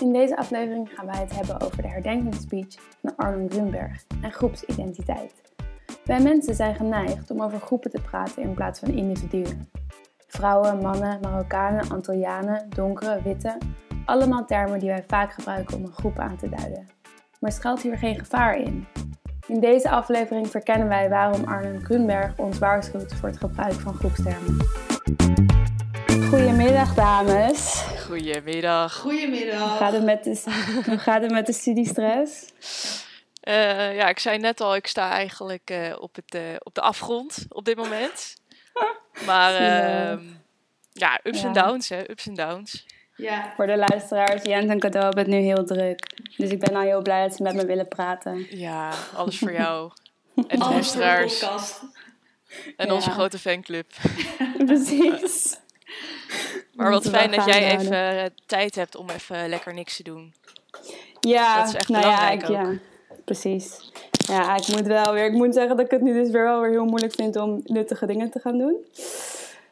In deze aflevering gaan wij het hebben over de herdenkingsspeech van Arnold Grunberg en groepsidentiteit. Wij mensen zijn geneigd om over groepen te praten in plaats van individuen. Vrouwen, mannen, Marokkanen, Antillianen, donkere, witte, allemaal termen die wij vaak gebruiken om een groep aan te duiden. Maar schuilt hier geen gevaar in? In deze aflevering verkennen wij waarom Arnold Grunberg ons waarschuwt voor het gebruik van groepstermen. Goedemiddag dames. Goedemiddag. Goedemiddag. Hoe gaat het met de, hoe gaat het met de studiestress? Uh, ja, ik zei net al, ik sta eigenlijk uh, op, het, uh, op de afgrond op dit moment. Maar uh, ja, ups en ja. downs, hè, ups en downs. Ja. Voor de luisteraars, Jens en Cadeau hebben het nu heel druk. Dus ik ben al heel blij dat ze met me willen praten. Ja, alles voor jou. en de luisteraars. En ja. onze grote fanclub. Precies. Maar wat fijn dat jij even uh, tijd hebt om even lekker niks te doen. Ja, dat is echt nou belangrijk ja, ik, ja, precies. Ja, ik moet wel weer. Ik moet zeggen dat ik het nu dus weer wel weer heel moeilijk vind om nuttige dingen te gaan doen.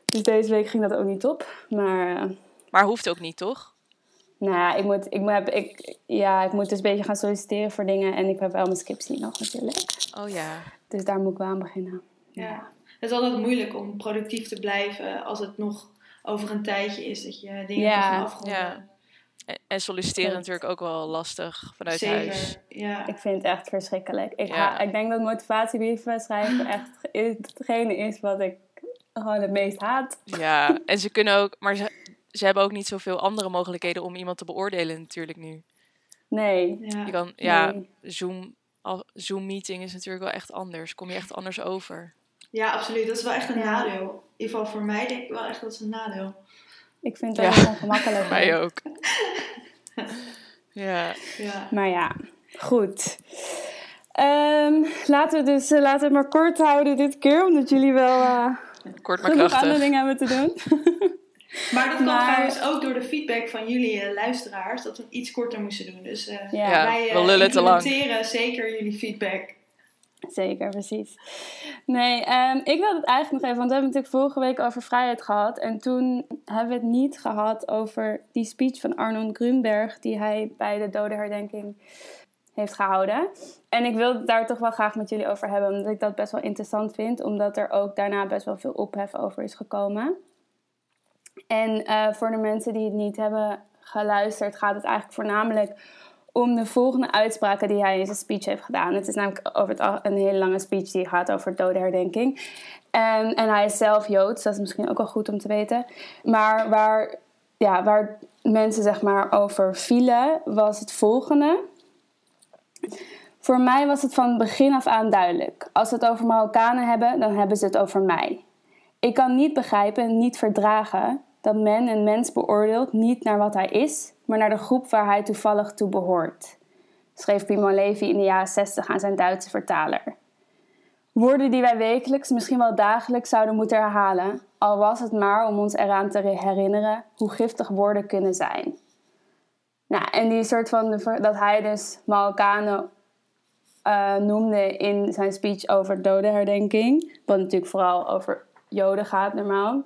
Dus deze week ging dat ook niet op. Maar. Uh, maar hoeft ook niet, toch? Nou ja, ik moet, ik, heb, ik, ja, ik moet dus een beetje gaan solliciteren voor dingen. En ik heb wel mijn scriptie nog natuurlijk. Oh ja. Dus daar moet ik wel aan beginnen. Ja. Het is altijd moeilijk om productief te blijven als het nog over een tijdje is dat je dingen ja. kan afronden. Ja. En solliciteren natuurlijk ook wel lastig vanuit Zeker, huis. Ja. Ik vind het echt verschrikkelijk. Ik, ja. ik denk dat motivatiebrieven schrijven echt hetgene is wat ik gewoon het meest haat. Ja, en ze kunnen ook, maar ze, ze hebben ook niet zoveel andere mogelijkheden om iemand te beoordelen natuurlijk nu. Nee. Ja. Je kan, ja, nee. Zoom, Zoom meeting is natuurlijk wel echt anders. Kom je echt anders over. Ja, absoluut. Dat is wel echt een ja. nadeel. In ieder geval voor mij denk ik wel echt dat is een nadeel. Ik vind het ja. wel ongemakkelijk. Voor mij ook. ja. ja. Maar ja, goed. Um, laten we dus uh, laten we het maar kort houden dit keer, omdat jullie wel uh, kort maar krachtig andere dingen hebben te doen. maar dat komt maar... trouwens ook door de feedback van jullie uh, luisteraars, dat we het iets korter moesten doen. Dus ja. wij we lullen te lang. zeker jullie feedback. Zeker, precies. Nee, um, ik wil het eigenlijk nog even, want we hebben natuurlijk vorige week over vrijheid gehad. En toen hebben we het niet gehad over die speech van Arnold Grunberg, die hij bij de dodenherdenking heeft gehouden. En ik wil het daar toch wel graag met jullie over hebben, omdat ik dat best wel interessant vind, omdat er ook daarna best wel veel ophef over is gekomen. En uh, voor de mensen die het niet hebben geluisterd, gaat het eigenlijk voornamelijk om de volgende uitspraken die hij in zijn speech heeft gedaan. Het is namelijk over het, een hele lange speech die gaat over dodenherdenking. En, en hij is zelf Joods, dat is misschien ook wel goed om te weten. Maar waar, ja, waar mensen zeg maar over vielen, was het volgende. Voor mij was het van begin af aan duidelijk. Als we het over Marokkanen hebben, dan hebben ze het over mij. Ik kan niet begrijpen, niet verdragen dat men een mens beoordeelt niet naar wat hij is, maar naar de groep waar hij toevallig toe behoort, schreef Primo Levi in de jaren 60 aan zijn Duitse vertaler. Woorden die wij wekelijks, misschien wel dagelijks zouden moeten herhalen, al was het maar om ons eraan te herinneren hoe giftig woorden kunnen zijn. Nou, en die soort van, dat hij dus Marokkanen uh, noemde in zijn speech over dodenherdenking, wat natuurlijk vooral over Joden gaat normaal,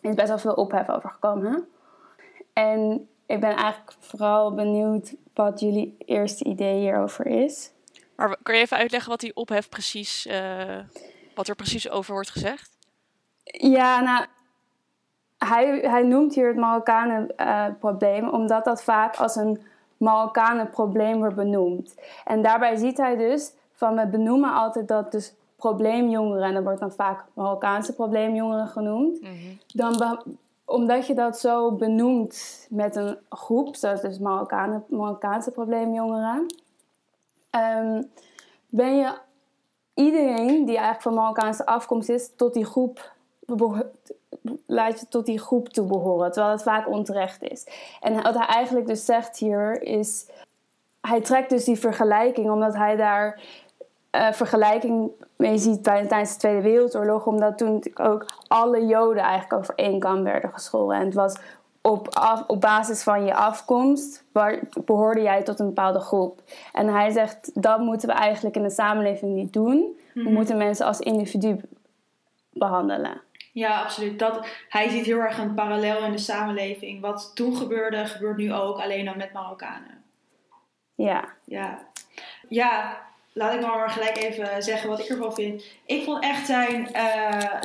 is best wel veel ophef over gekomen. En ik ben eigenlijk vooral benieuwd wat jullie eerste idee hierover is. Maar kan je even uitleggen wat die ophef precies, uh, wat er precies over wordt gezegd? Ja, nou, hij, hij noemt hier het Marokkanen-probleem, uh, omdat dat vaak als een Marokkanen-probleem wordt benoemd. En daarbij ziet hij dus van we benoemen altijd dat dus probleemjongeren, en dat wordt dan vaak Marokkaanse probleemjongeren genoemd, mm -hmm. dan omdat je dat zo benoemt met een groep, zoals dus Marokkaanse probleemjongeren, um, ben je iedereen die eigenlijk van Marokkaanse afkomst is, tot die groep laat je tot die groep toe behoren, terwijl het vaak onterecht is. En wat hij eigenlijk dus zegt hier is, hij trekt dus die vergelijking, omdat hij daar uh, vergelijking mee ziet bij, tijdens de Tweede Wereldoorlog, omdat toen ook alle Joden eigenlijk over één kam werden geschoren. En het was op, af, op basis van je afkomst waar, behoorde jij tot een bepaalde groep. En hij zegt dat moeten we eigenlijk in de samenleving niet doen. We Mhm. moeten mensen als individu behandelen. Ja, absoluut. Dat, hij ziet heel erg een parallel in de samenleving. Wat toen gebeurde, gebeurt nu ook, alleen dan met Marokkanen. Ja. Ja. Ja, laat ik maar gelijk even zeggen wat ik ervan vind. Ik vond echt zijn,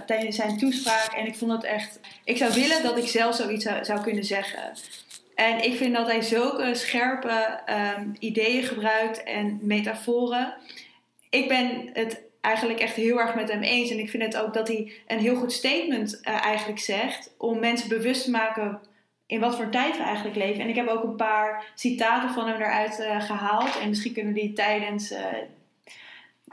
tijdens zijn toespraak, en ik vond het echt... Ik zou willen dat ik zelf zoiets zou, kunnen zeggen. En ik vind dat hij zulke scherpe um, ideeën gebruikt en metaforen. Ik ben het eigenlijk echt heel erg met hem eens. En ik vind het ook dat hij een heel goed statement uh, eigenlijk zegt. Om mensen bewust te maken in wat voor tijd we eigenlijk leven. En ik heb ook een paar citaten van hem eruit uh, gehaald. En misschien kunnen die tijdens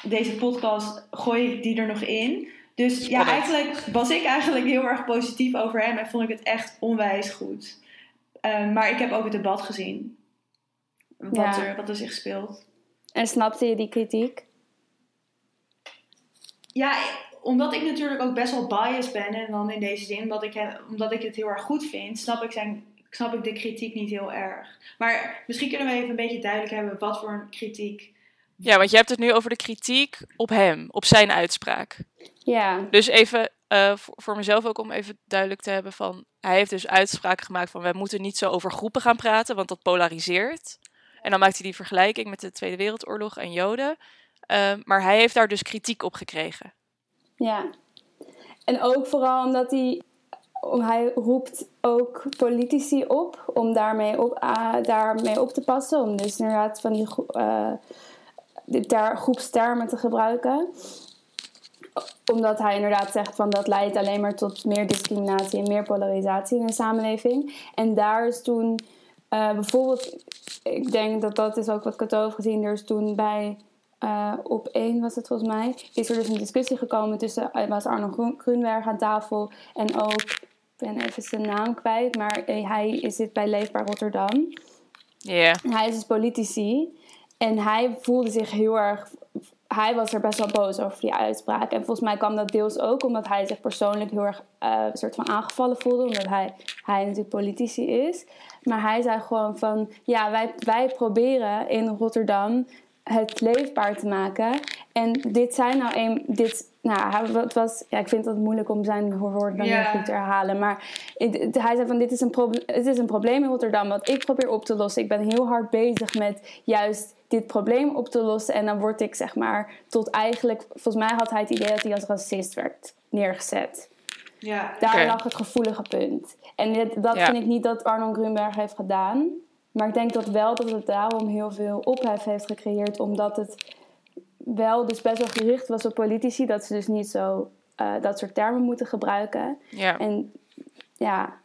deze podcast gooi ik die er nog in. Dus ja, eigenlijk was ik eigenlijk heel erg positief over hem. En vond ik het echt onwijs goed. Uh, maar ik heb ook het debat gezien. Wat, ja. er, wat er zich speelt. En snapte je die kritiek? Ja, omdat ik natuurlijk ook best wel biased ben. En dan in deze zin, omdat ik, omdat ik het heel erg goed vind, snap ik, zijn, snap ik de kritiek niet heel erg. Maar misschien kunnen we even een beetje duidelijk hebben wat voor een kritiek. Ja, want je hebt het nu over de kritiek op hem, op zijn uitspraak. Ja. Dus even uh, voor, mezelf ook om even duidelijk te hebben van... Hij heeft dus uitspraken gemaakt van... we moeten niet zo over groepen gaan praten, want dat polariseert. En dan maakt hij die vergelijking met de Tweede Wereldoorlog en Joden. Uh, maar hij heeft daar dus kritiek op gekregen. Ja. En ook vooral omdat hij... Hij roept ook politici op om daarmee op, uh, daarmee op te passen. Om dus inderdaad van die ter, groepstermen te gebruiken omdat hij inderdaad zegt van dat leidt alleen maar tot meer discriminatie en meer polarisatie in een samenleving. En daar is toen uh, bijvoorbeeld, ik denk dat dat is ook wat had over gezien, er is toen bij uh, op één was het volgens mij, is er dus een discussie gekomen tussen, uh, was Arno Groenberg aan tafel en ook, ik ben even zijn naam kwijt, maar hij zit bij Leefbaar Rotterdam. Ja. Yeah. Hij is dus politici en hij voelde zich heel erg hij was er best wel boos over die uitspraak. En volgens mij kwam dat deels ook omdat hij zich persoonlijk heel erg uh, soort van aangevallen voelde. Omdat hij, hij natuurlijk politici is. Maar hij zei gewoon van... Ja, wij, wij proberen in Rotterdam het leefbaar te maken. En dit zijn nou een... Dit, nou, het was, ja, ik vind het moeilijk om zijn woorden dan yeah. goed te herhalen. Maar het, hij zei van, dit is, een probleem, het is een probleem in Rotterdam wat ik probeer op te lossen. Ik ben heel hard bezig met juist dit probleem op te lossen. En dan word ik zeg maar tot eigenlijk... Volgens mij had hij het idee dat hij als racist werd neergezet. Ja. Daar okay. lag het gevoelige punt. En dit, dat ja. vind ik niet dat Arno Grunberg heeft gedaan. Maar ik denk dat wel dat het daarom heel veel ophef heeft gecreëerd. Omdat het wel dus best wel gericht was op politici. Dat ze dus niet zo uh, dat soort termen moeten gebruiken. Ja. En ja,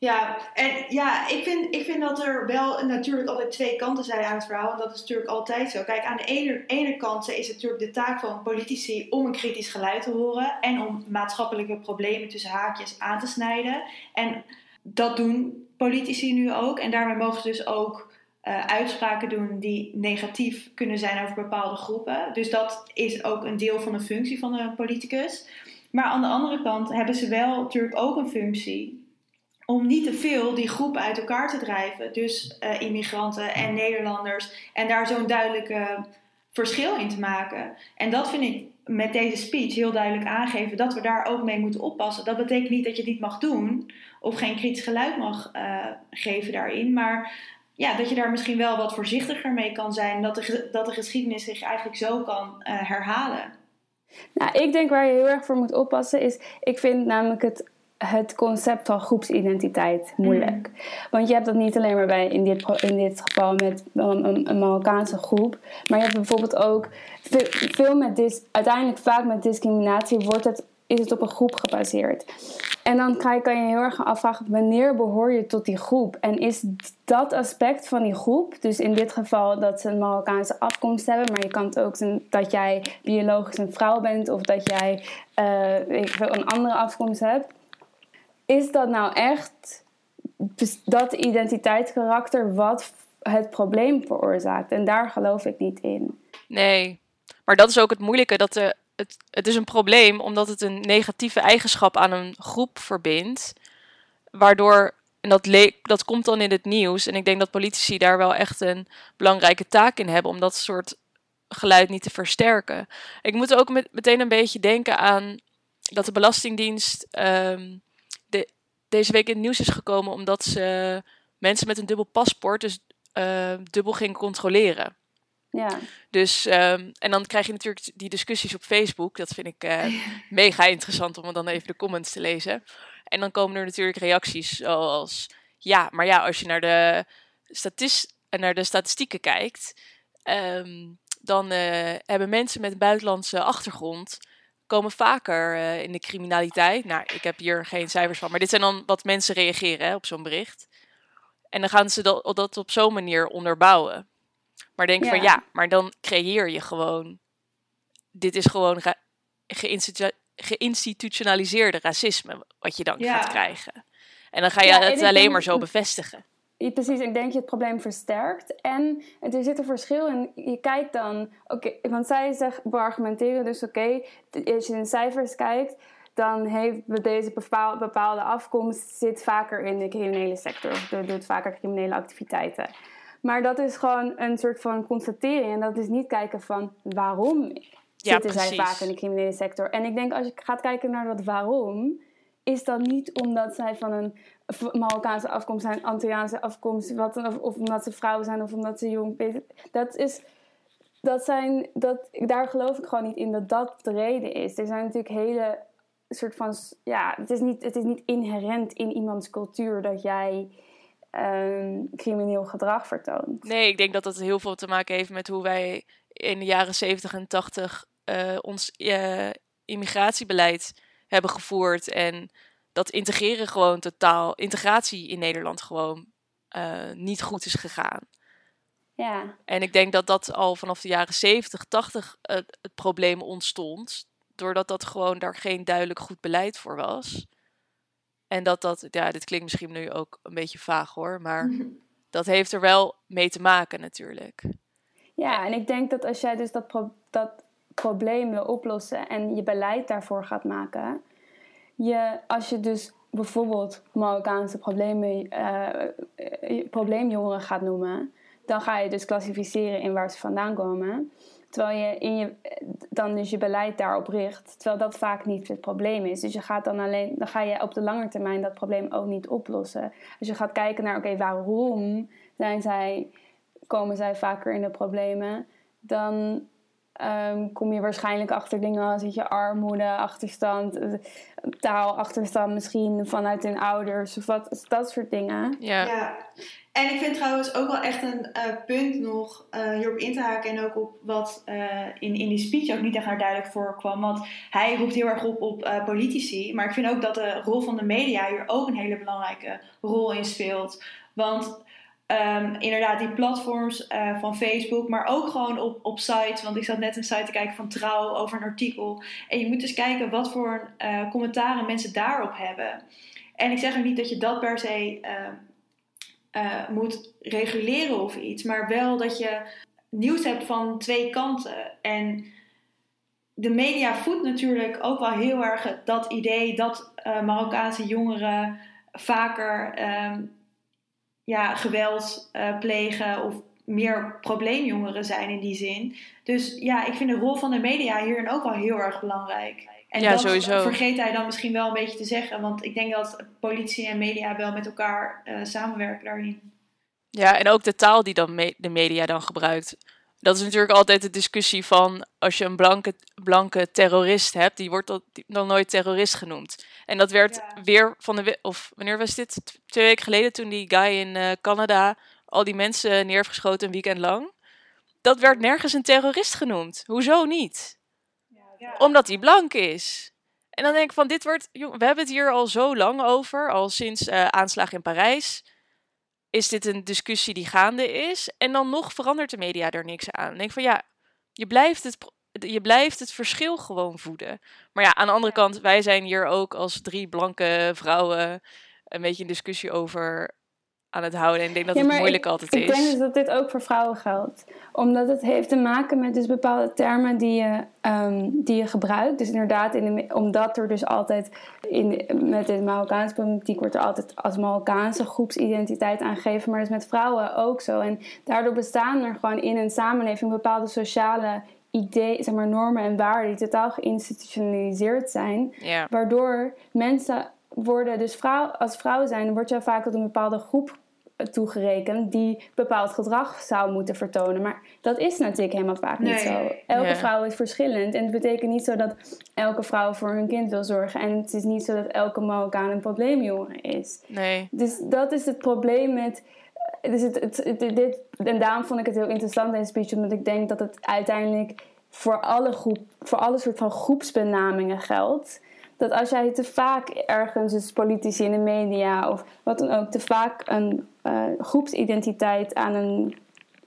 ja, en ja, ik vind, ik vind dat er wel natuurlijk altijd twee kanten zijn aan het verhaal. En dat is natuurlijk altijd zo. Kijk, aan de ene, ene kant is het natuurlijk de taak van politici om een kritisch geluid te horen. En om maatschappelijke problemen tussen haakjes aan te snijden. En dat doen politici nu ook. En daarmee mogen ze dus ook uh, uitspraken doen die negatief kunnen zijn over bepaalde groepen. Dus dat is ook een deel van de functie van een politicus. Maar aan de andere kant hebben ze wel natuurlijk ook een functie om niet te veel die groepen uit elkaar te drijven. Dus uh, immigranten en Nederlanders. En daar zo'n duidelijke verschil in te maken. En dat vind ik met deze speech heel duidelijk aangeven dat we daar ook mee moeten oppassen. Dat betekent niet dat je het niet mag doen of geen kritisch geluid mag uh, geven daarin. Maar ja, dat je daar misschien wel wat voorzichtiger mee kan zijn. Dat de, dat de geschiedenis zich eigenlijk zo kan uh, herhalen. Nou, ik denk waar je heel erg voor moet oppassen is, ik vind namelijk het het concept van groepsidentiteit moeilijk. Mm. Want je hebt dat niet alleen maar bij, in, dit, in dit geval met een, een Marokkaanse groep. Maar je hebt bijvoorbeeld ook veel met dis, uiteindelijk vaak met discriminatie wordt het, is het op een groep gebaseerd. En dan kan je, heel erg afvragen wanneer behoor je tot die groep? En is dat aspect van die groep, dus in dit geval dat ze een Marokkaanse afkomst hebben, maar je kan het ook zijn dat jij biologisch een vrouw bent of dat jij uh, een andere afkomst hebt is dat nou echt dat identiteitskarakter wat het probleem veroorzaakt? En daar geloof ik niet in. Nee, maar dat is ook het moeilijke. Dat de, het, het is een probleem omdat het een negatieve eigenschap aan een groep verbindt. Waardoor, en dat, dat komt dan in het nieuws. En ik denk dat politici daar wel echt een belangrijke taak in hebben om dat soort geluid niet te versterken. Ik moet ook met, meteen een beetje denken aan dat de Belastingdienst ehm, de, deze week in het nieuws is gekomen omdat ze mensen met een dubbel paspoort dus uh, dubbel ging controleren. Ja. Dus, um, en dan krijg je natuurlijk die discussies op Facebook. Dat vind ik uh, mega interessant om dan even de comments te lezen. En dan komen er natuurlijk reacties zoals... Ja, maar ja, als je naar de, statist naar de statistieken kijkt... Um, dan uh, hebben mensen met een buitenlandse achtergrond... komen vaker uh, in de criminaliteit. Nou, ik heb hier geen cijfers van. Maar dit zijn dan wat mensen reageren hè, op zo'n bericht. En dan gaan ze dat, dat op zo'n manier onderbouwen. Maar denk ja. van ja, maar dan creëer je gewoon. Dit is gewoon ra geïnstitu geïnstitutionaliseerde racisme, wat je dan ja. gaat krijgen. En dan ga je ja, het alleen denk, maar zo bevestigen. Precies, ik denk je het probleem versterkt. En er zit een verschil in. Je kijkt dan, oké, okay, want zij zegt, beargumenteren dus oké, okay, als je in cijfers kijkt, dan heeft deze bepaalde afkomst zit vaker in de criminele sector, doet vaker criminele activiteiten. Maar dat is gewoon een soort van constatering. En dat is niet kijken van waarom ja, zitten zij vaak in de criminele sector. En ik denk als je gaat kijken naar dat waarom, is dat niet omdat zij van een Marokkaanse afkomst zijn, Antilliaanse afkomst, wat of, of omdat ze vrouwen zijn of omdat ze jong Dat is. Dat zijn, dat, daar geloof ik gewoon niet in dat dat de reden is. Er zijn natuurlijk hele soort van. Ja, het is niet, het is niet inherent in iemands cultuur dat jij um, crimineel gedrag vertoont. Nee, ik denk dat dat heel veel te maken heeft met hoe wij in de jaren 70 en 80 uh, ons uh, immigratiebeleid hebben gevoerd. En dat integreren gewoon totaal, integratie in Nederland gewoon uh, niet goed is gegaan. Ja. En ik denk dat dat al vanaf de jaren 70, 80 het, het probleem ontstond. Doordat dat gewoon daar geen duidelijk goed beleid voor was. En dat dat, ja, dit klinkt misschien nu ook een beetje vaag hoor, maar dat heeft er wel mee te maken natuurlijk. Ja, en ik denk dat als jij dus dat, pro dat probleem wil oplossen en je beleid daarvoor gaat maken, je, als je dus bijvoorbeeld Marokkaanse problemen, uh, probleemjongeren gaat noemen, dan ga je dus klassificeren in waar ze vandaan komen. Terwijl je, in je dan dus je beleid daarop richt. Terwijl dat vaak niet het probleem is. Dus je gaat dan alleen, dan ga je op de lange termijn dat probleem ook niet oplossen. Dus je gaat kijken naar, oké, waarom zijn zij, komen zij vaker in de problemen? Dan um, kom je waarschijnlijk achter dingen als je armoede, achterstand, eh, taalachterstand misschien vanuit hun ouders of wat, dat soort dingen. Ja. ja. En ik vind trouwens ook wel echt een uh, punt nog uh, hierop in te haken en ook op wat uh, in, in die speech ook niet echt naar duidelijk voorkwam. Want hij roept heel erg op op politici, maar ik vind ook dat de rol van de media hier ook een hele belangrijke rol in speelt. Want um, inderdaad, die platforms van Facebook, maar ook gewoon op, op sites. Want ik zat net een site te kijken van Trouw over een artikel. En je moet dus kijken wat voor commentaren mensen daarop hebben. En ik zeg ook niet dat je dat per se uh, moet reguleren of iets, maar wel dat je nieuws hebt van twee kanten. En de media voedt natuurlijk ook wel heel erg dat idee dat Marokkaanse jongeren vaker uh, ja, geweld uh, plegen of meer probleemjongeren zijn in die zin. Dus ja, ik vind de rol van de media hierin ook wel heel erg belangrijk. En ja, dat sowieso. vergeet hij dan misschien wel een beetje te zeggen. Want ik denk dat politie en media wel met elkaar uh, samenwerken daarin. Ja, en ook de taal die dan me de media dan gebruikt. Dat is natuurlijk altijd de discussie van als je een blanke, blanke terrorist hebt, die wordt dan nooit terrorist genoemd. En dat werd ja. weer van de. Of wanneer was dit? Twee weken geleden toen die guy in uh, Canada al die mensen neer heeft geschoten een weekend lang. Dat werd nergens een terrorist genoemd. Hoezo niet? Ja. Omdat hij blank is. En dan denk ik van, dit wordt, we hebben het hier al zo lang over, al sinds uh, aanslag in Parijs. Is dit een discussie die gaande is? En dan nog verandert de media er niks aan. Dan denk ik van, ja, je blijft het, je blijft het verschil gewoon voeden. Maar ja, aan de andere kant, wij zijn hier ook als drie blanke vrouwen een beetje een discussie over aan het houden. En ik denk dat ja, het moeilijk ik, altijd is. Ik denk dus dat dit ook voor vrouwen geldt. Omdat het heeft te maken met dus bepaalde termen die je, um, die je gebruikt. Dus inderdaad, in de, omdat er dus altijd in, met de Marokkaanse politiek wordt er altijd als Marokkaanse groepsidentiteit aangegeven. Maar dat is met vrouwen ook zo. En daardoor bestaan er gewoon in een samenleving bepaalde sociale idee, zeg maar, normen en waarden die totaal geïnstitutionaliseerd zijn. Ja. Waardoor mensen worden, dus vrouw, als vrouw zijn, word je vaak tot een bepaalde groep toegerekend die bepaald gedrag zou moeten vertonen. Maar dat is natuurlijk helemaal vaak niet Nee. zo. Elke Ja. vrouw is verschillend. En het betekent niet zo dat elke vrouw voor hun kind wil zorgen. En het is niet zo dat elke Marokkaan een probleemjongen is. Nee. Dus dat is het probleem met. Dus het, het, het- dit, en daarom vond ik het heel interessant in speech, omdat ik denk dat het uiteindelijk voor alle, groep, voor alle soort van groepsbenamingen geldt. Dat als jij te vaak ergens, dus politici in de media of wat dan ook, te vaak een eh, groepsidentiteit aan, een,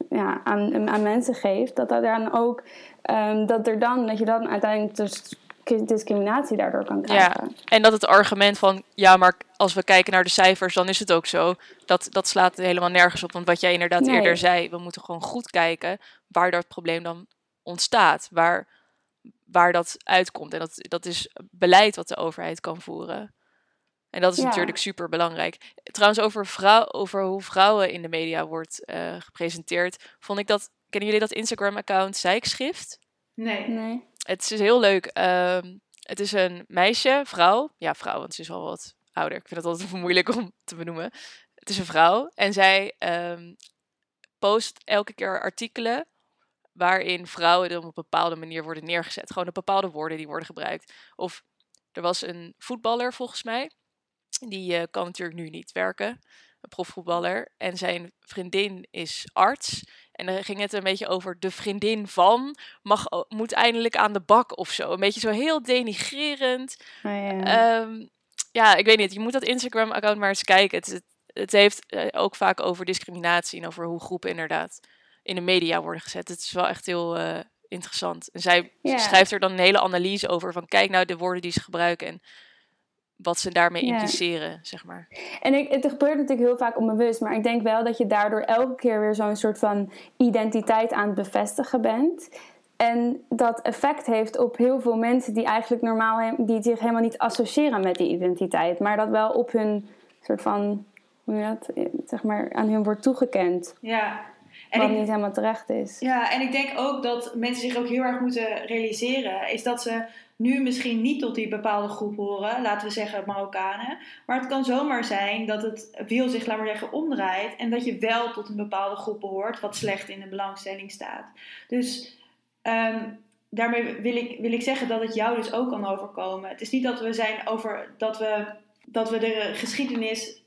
ja, aan, aan mensen geeft, dat, dat, dan ook, ehm, dat, er dan, dat je dan uiteindelijk dus discriminatie daardoor kan krijgen. En dat het argument van, ja, maar als we kijken naar de cijfers, dan is het ook zo. Dat, dat slaat helemaal nergens op. Want wat jij inderdaad Nee. eerder zei, we moeten gewoon goed kijken waar dat probleem dan ontstaat. Waar, waar dat uitkomt. En dat, dat is beleid wat de overheid kan voeren. En dat is Ja. natuurlijk super belangrijk. Trouwens, over, vrouw, over hoe vrouwen in de media wordt eh, gepresenteerd, vond ik dat. Kennen jullie dat Instagram-account Zijkschrift? Nee. Nee. Het is heel leuk. ehm, het is een meisje, vrouw. Ja, vrouw, want ze is al wat ouder. Ik vind het altijd moeilijk om te benoemen. Het is een vrouw. En zij ehm, post elke keer artikelen waarin vrouwen dan op een bepaalde manier worden neergezet. Gewoon de bepaalde woorden die worden gebruikt. Of er was een voetballer volgens mij. Die eh, kan natuurlijk nu niet werken. Een profvoetballer. En zijn vriendin is arts. En dan ging het een beetje over de vriendin van mag, moet eindelijk aan de bak of zo. Een beetje zo heel denigrerend. Oh, ja. Ehm, ja, ik weet niet. Je moet dat Instagram-account maar eens kijken. Het, het, het heeft eh, ook vaak over discriminatie en over hoe groepen inderdaad in de media worden gezet. Het is wel echt heel eh, interessant. En zij schrijft er dan een hele analyse over van kijk nou de woorden die ze gebruiken en wat ze daarmee Ja. impliceren, zeg maar. En ik, het gebeurt natuurlijk heel vaak onbewust, maar ik denk wel dat je daardoor elke keer weer zo'n soort van identiteit aan het bevestigen bent. En dat effect heeft op heel veel mensen die eigenlijk normaal he- die zich helemaal niet associëren met die identiteit, maar dat wel op hun soort van, hoe je dat, zeg maar, aan hun wordt toegekend. Ja. En wat ik, niet helemaal terecht is. Ja, en ik denk ook dat mensen zich ook heel erg moeten realiseren, is dat ze nu misschien niet tot die bepaalde groep horen, laten we zeggen Marokkanen. Maar het kan zomaar zijn dat het wiel zich, maar zeggen, omdraait en dat je wel tot een bepaalde groep behoort, wat slecht in de belangstelling staat. Dus ehm, daarmee wil ik, wil ik zeggen dat het jou dus ook kan overkomen. Het is niet dat we zijn over dat we, dat we de geschiedenis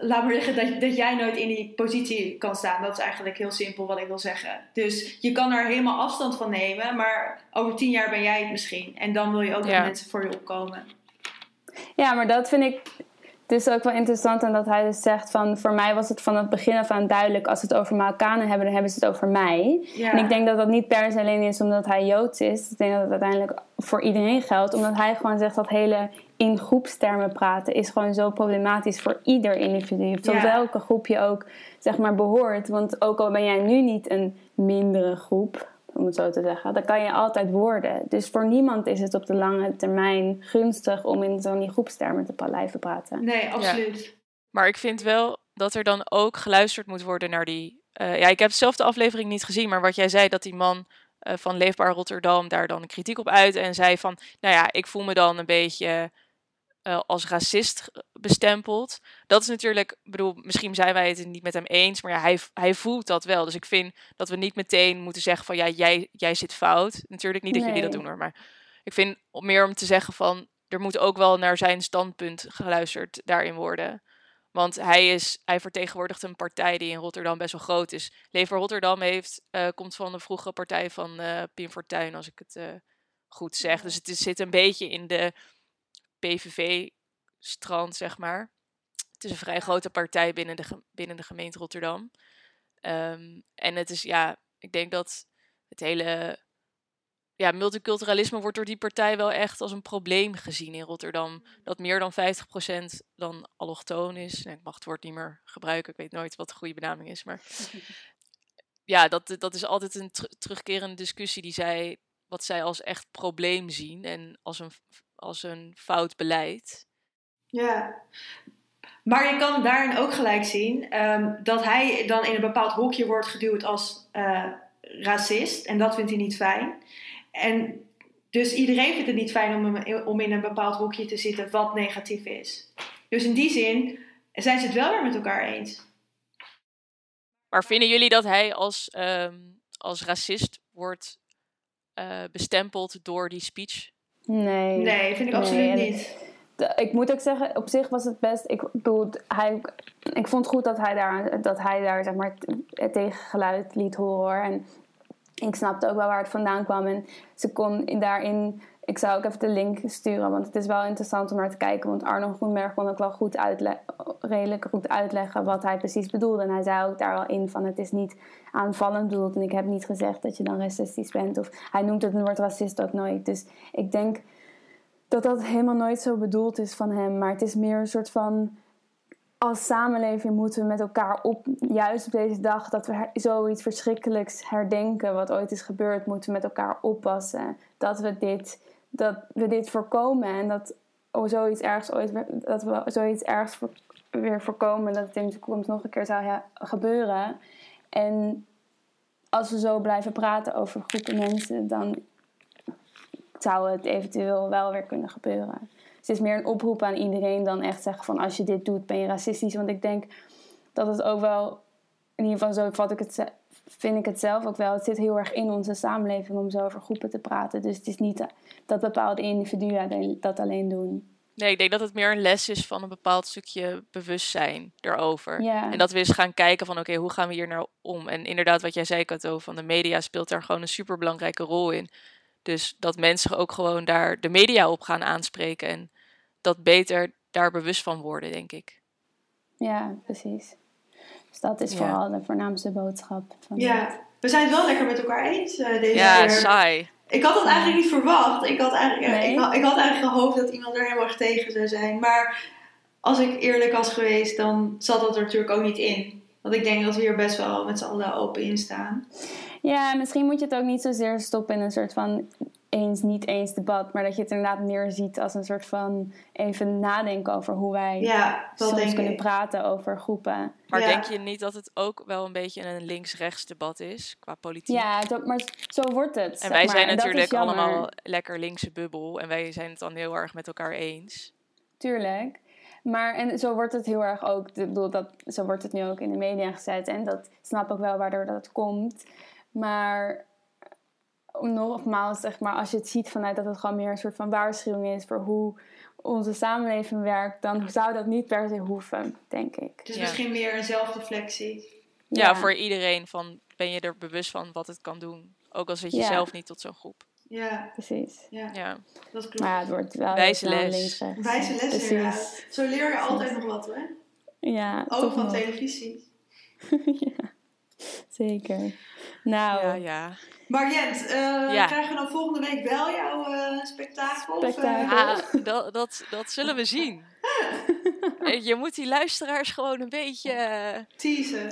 laat maar zeggen dat, dat jij nooit in die positie kan staan. Dat is eigenlijk heel simpel wat ik wil zeggen. Dus je kan er helemaal afstand van nemen, maar over tien jaar ben jij het misschien. En dan wil je ook Ja. dat mensen voor je opkomen. Ja, maar dat vind ik dus ook wel interessant. En dat hij dus zegt van... Voor mij was het van het begin af aan duidelijk... Als ze het over Marokkanen hebben, dan hebben ze het over mij. Ja. En ik denk dat dat niet per se alleen is omdat hij Joods is. Ik denk dat het uiteindelijk voor iedereen geldt. Omdat hij gewoon zegt dat hele in groepstermen praten... is gewoon zo problematisch voor ieder individu. Tot Ja. welke groep je ook zeg maar, behoort. Want ook al ben jij nu niet een mindere groep... Om het zo te zeggen, dat kan je altijd worden. Dus voor niemand is het op de lange termijn gunstig om in zo'n die groepstermen te blijven praten. Nee, absoluut. Maar ik vind wel dat er dan ook geluisterd moet worden naar die. eh, ja, ik heb zelf de aflevering niet gezien, maar wat jij zei, dat die man eh, van Leefbaar Rotterdam daar dan kritiek op uit en zei van, nou ja, ik voel me dan een beetje eh, als racist bestempeld. Dat is natuurlijk, ik bedoel, misschien zijn wij het niet met hem eens, maar ja, hij, hij voelt dat wel. Dus ik vind dat we niet meteen moeten zeggen van, ja, jij, jij zit fout. Natuurlijk niet dat jullie dat doen hoor, maar ik vind meer om te zeggen van, er moet ook wel naar zijn standpunt geluisterd daarin worden. Want hij, is, hij vertegenwoordigt een partij die in Rotterdam best wel groot is. Lever Rotterdam heeft, eh, komt van de vroegere partij van eh Pim Fortuyn, als ik het goed zeg. Dus het is, zit een beetje in de PVV-strand, zeg maar. Het is een vrij grote partij binnen de, binnen de gemeente Rotterdam. Ehm, en het is, ja, ik denk dat het hele ja, multiculturalisme wordt door die partij wel echt als een probleem gezien in Rotterdam. Dat meer dan 50% dan allochtoon is. Nee, ik mag het woord niet meer gebruiken. Ik weet nooit wat de goede benaming is. Maar ja, dat, dat is altijd een ter- terugkerende discussie die zij, wat zij als echt probleem zien en als een, als een fout beleid. Ja. Maar je kan daarin ook gelijk zien ehm, dat hij dan in een bepaald hokje wordt geduwd als eh, racist en dat vindt hij niet fijn. En dus iedereen vindt het niet fijn om, in een bepaald hoekje te zitten wat negatief is. Dus in die zin zijn ze het wel weer met elkaar eens. Maar vinden jullie dat hij als, ehm, als racist wordt eh, bestempeld door die speech? Nee. Nee, vind ik Nee, absoluut niet. De- ik moet ook zeggen, op zich was het best. Ik bedoel, hij, ik vond het goed dat hij daar, dat hij daar zeg maar, het tegengeluid liet horen. hoor. En ik snapte ook wel waar het vandaan kwam. En ze kon in- daarin. Ik zou ook even de link sturen, want het is wel interessant om naar te kijken. Want Arno Groenberg kon ook wel goed redelijk goed uitleggen wat hij precies bedoelde. En hij zei ook daar al in van het is niet aanvallend bedoeld. En ik heb niet gezegd dat je dan racistisch bent. Of hij noemt het woord racist ook nooit. Dus ik denk dat dat helemaal nooit zo bedoeld is van hem. Maar het is meer een soort van. Als samenleving moeten we met elkaar op, juist op deze dag dat we zoiets verschrikkelijks herdenken, wat ooit is gebeurd, moeten we met elkaar oppassen. Dat we dit, dat we dit voorkomen en dat, oh, zoiets ergs ooit, dat we zoiets ergs weer voorkomen, dat het in de toekomst nog een keer zou ja, gebeuren. En als we zo blijven praten over groepen mensen, dan zou het eventueel wel weer kunnen gebeuren. Dus het is meer een oproep aan iedereen dan echt zeggen van als je dit doet ben je racistisch. Want ik denk dat het ook wel, in ieder geval zo vat ik het, vind ik het zelf ook wel. Het zit heel erg in onze samenleving om zo over groepen te praten. Dus het is niet dat bepaalde individuen dat alleen doen. Nee, ik denk dat het meer een les is van een bepaald stukje bewustzijn erover. Ja. En dat we eens gaan kijken van oké, hoe gaan we hier nou om? En inderdaad, wat jij zei, Kato, van de media speelt daar gewoon een superbelangrijke rol in. Dus dat mensen ook gewoon daar de media op gaan aanspreken en dat beter daar bewust van worden, denk ik. Ja, precies. Dus dat is Ja. vooral de voornaamste boodschap. Van Ja, we zijn het wel lekker met elkaar eens eh, deze Ja, keer. saai. Ik had dat eigenlijk niet verwacht. Ik had eigenlijk, Nee? ik, had, ik had eigenlijk gehoopt dat iemand er erg tegen zou zijn. Maar als ik eerlijk was geweest, dan zat dat er natuurlijk ook niet in. Want ik denk dat we hier best wel met z'n allen open in staan. Ja, en misschien moet je het ook niet zozeer stoppen in een soort van eens, niet eens debat. Maar dat je het inderdaad meer ziet als een soort van even nadenken over hoe wij Ja, dat soms kunnen ik. praten over groepen. Maar Ja. denk je niet dat het ook wel een beetje een links-rechts debat is qua politiek? Ja, zo- maar zo wordt het. En wij maar. zijn En natuurlijk allemaal lekker linkse bubbel en wij zijn het dan heel erg met elkaar eens. Tuurlijk. Maar en zo wordt het heel erg ook, ik bedoel, dat, zo wordt het nu ook in de media gezet. En dat snap ik wel waardoor dat komt. Maar nogmaals, zeg maar, als je het ziet vanuit dat het gewoon meer een soort van waarschuwing is voor hoe onze samenleving werkt, dan zou dat niet per se hoeven, denk ik. Dus Ja. misschien meer een zelfreflectie. Ja. voor iedereen van ben je er bewust van wat het kan doen. Ook al zit je Ja. zelf niet tot zo'n groep. Ja, Precies. ja, Ja. dat klopt. Maar ja, het wordt wel Wijze les. Wijze les Precies. inderdaad. Zo leer je altijd nog wat hoor. Ja, Ook van nog. televisie. ja, zeker. Nou, ja, ja. Maar Jent, eh, Ja. krijgen we dan volgende week wel jouw eh, spektakel? Of, eh, Spektakel. Ja, dat, dat, dat zullen we zien. Je moet die luisteraars gewoon een beetje, teasen.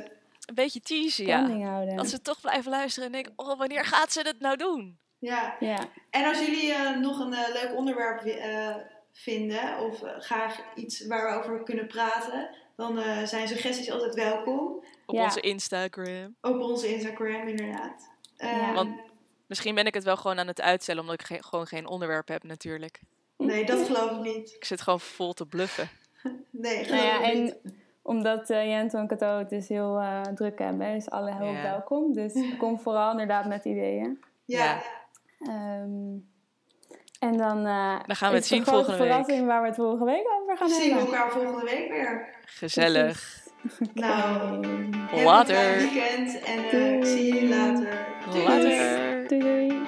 een beetje teasen, ja. standing houden. Dat ze toch blijven luisteren en denken, oh, wanneer gaat ze het nou doen? Ja. Ja, En als jullie eh, nog een leuk onderwerp eh, vinden of graag iets waar we over kunnen praten, dan eh, zijn suggesties altijd welkom. Op Ja. onze Instagram. Op onze Instagram inderdaad. Eh, Ja. Want- Misschien ben ik het wel gewoon aan het uitstellen, omdat ik ge- gewoon geen onderwerp heb natuurlijk. nee, dat geloof ik niet. Ik zit gewoon vol te bluffen. Nee, geloof nou ja, ik niet. en omdat uh, Jento en Kato het dus heel eh, druk hebben, is alle hulp Ja. welkom. Dus kom vooral inderdaad met ideeën. Ja. ja. Ehm, en dan, eh, Dan gaan we het zien volgende week. verrassing waar we het volgende week over gaan zien we hebben. elkaar volgende week weer. Gezellig. Nou, heb een Later. fijn weekend en eh, ik zie jullie later. Doei. Later. Doei doei.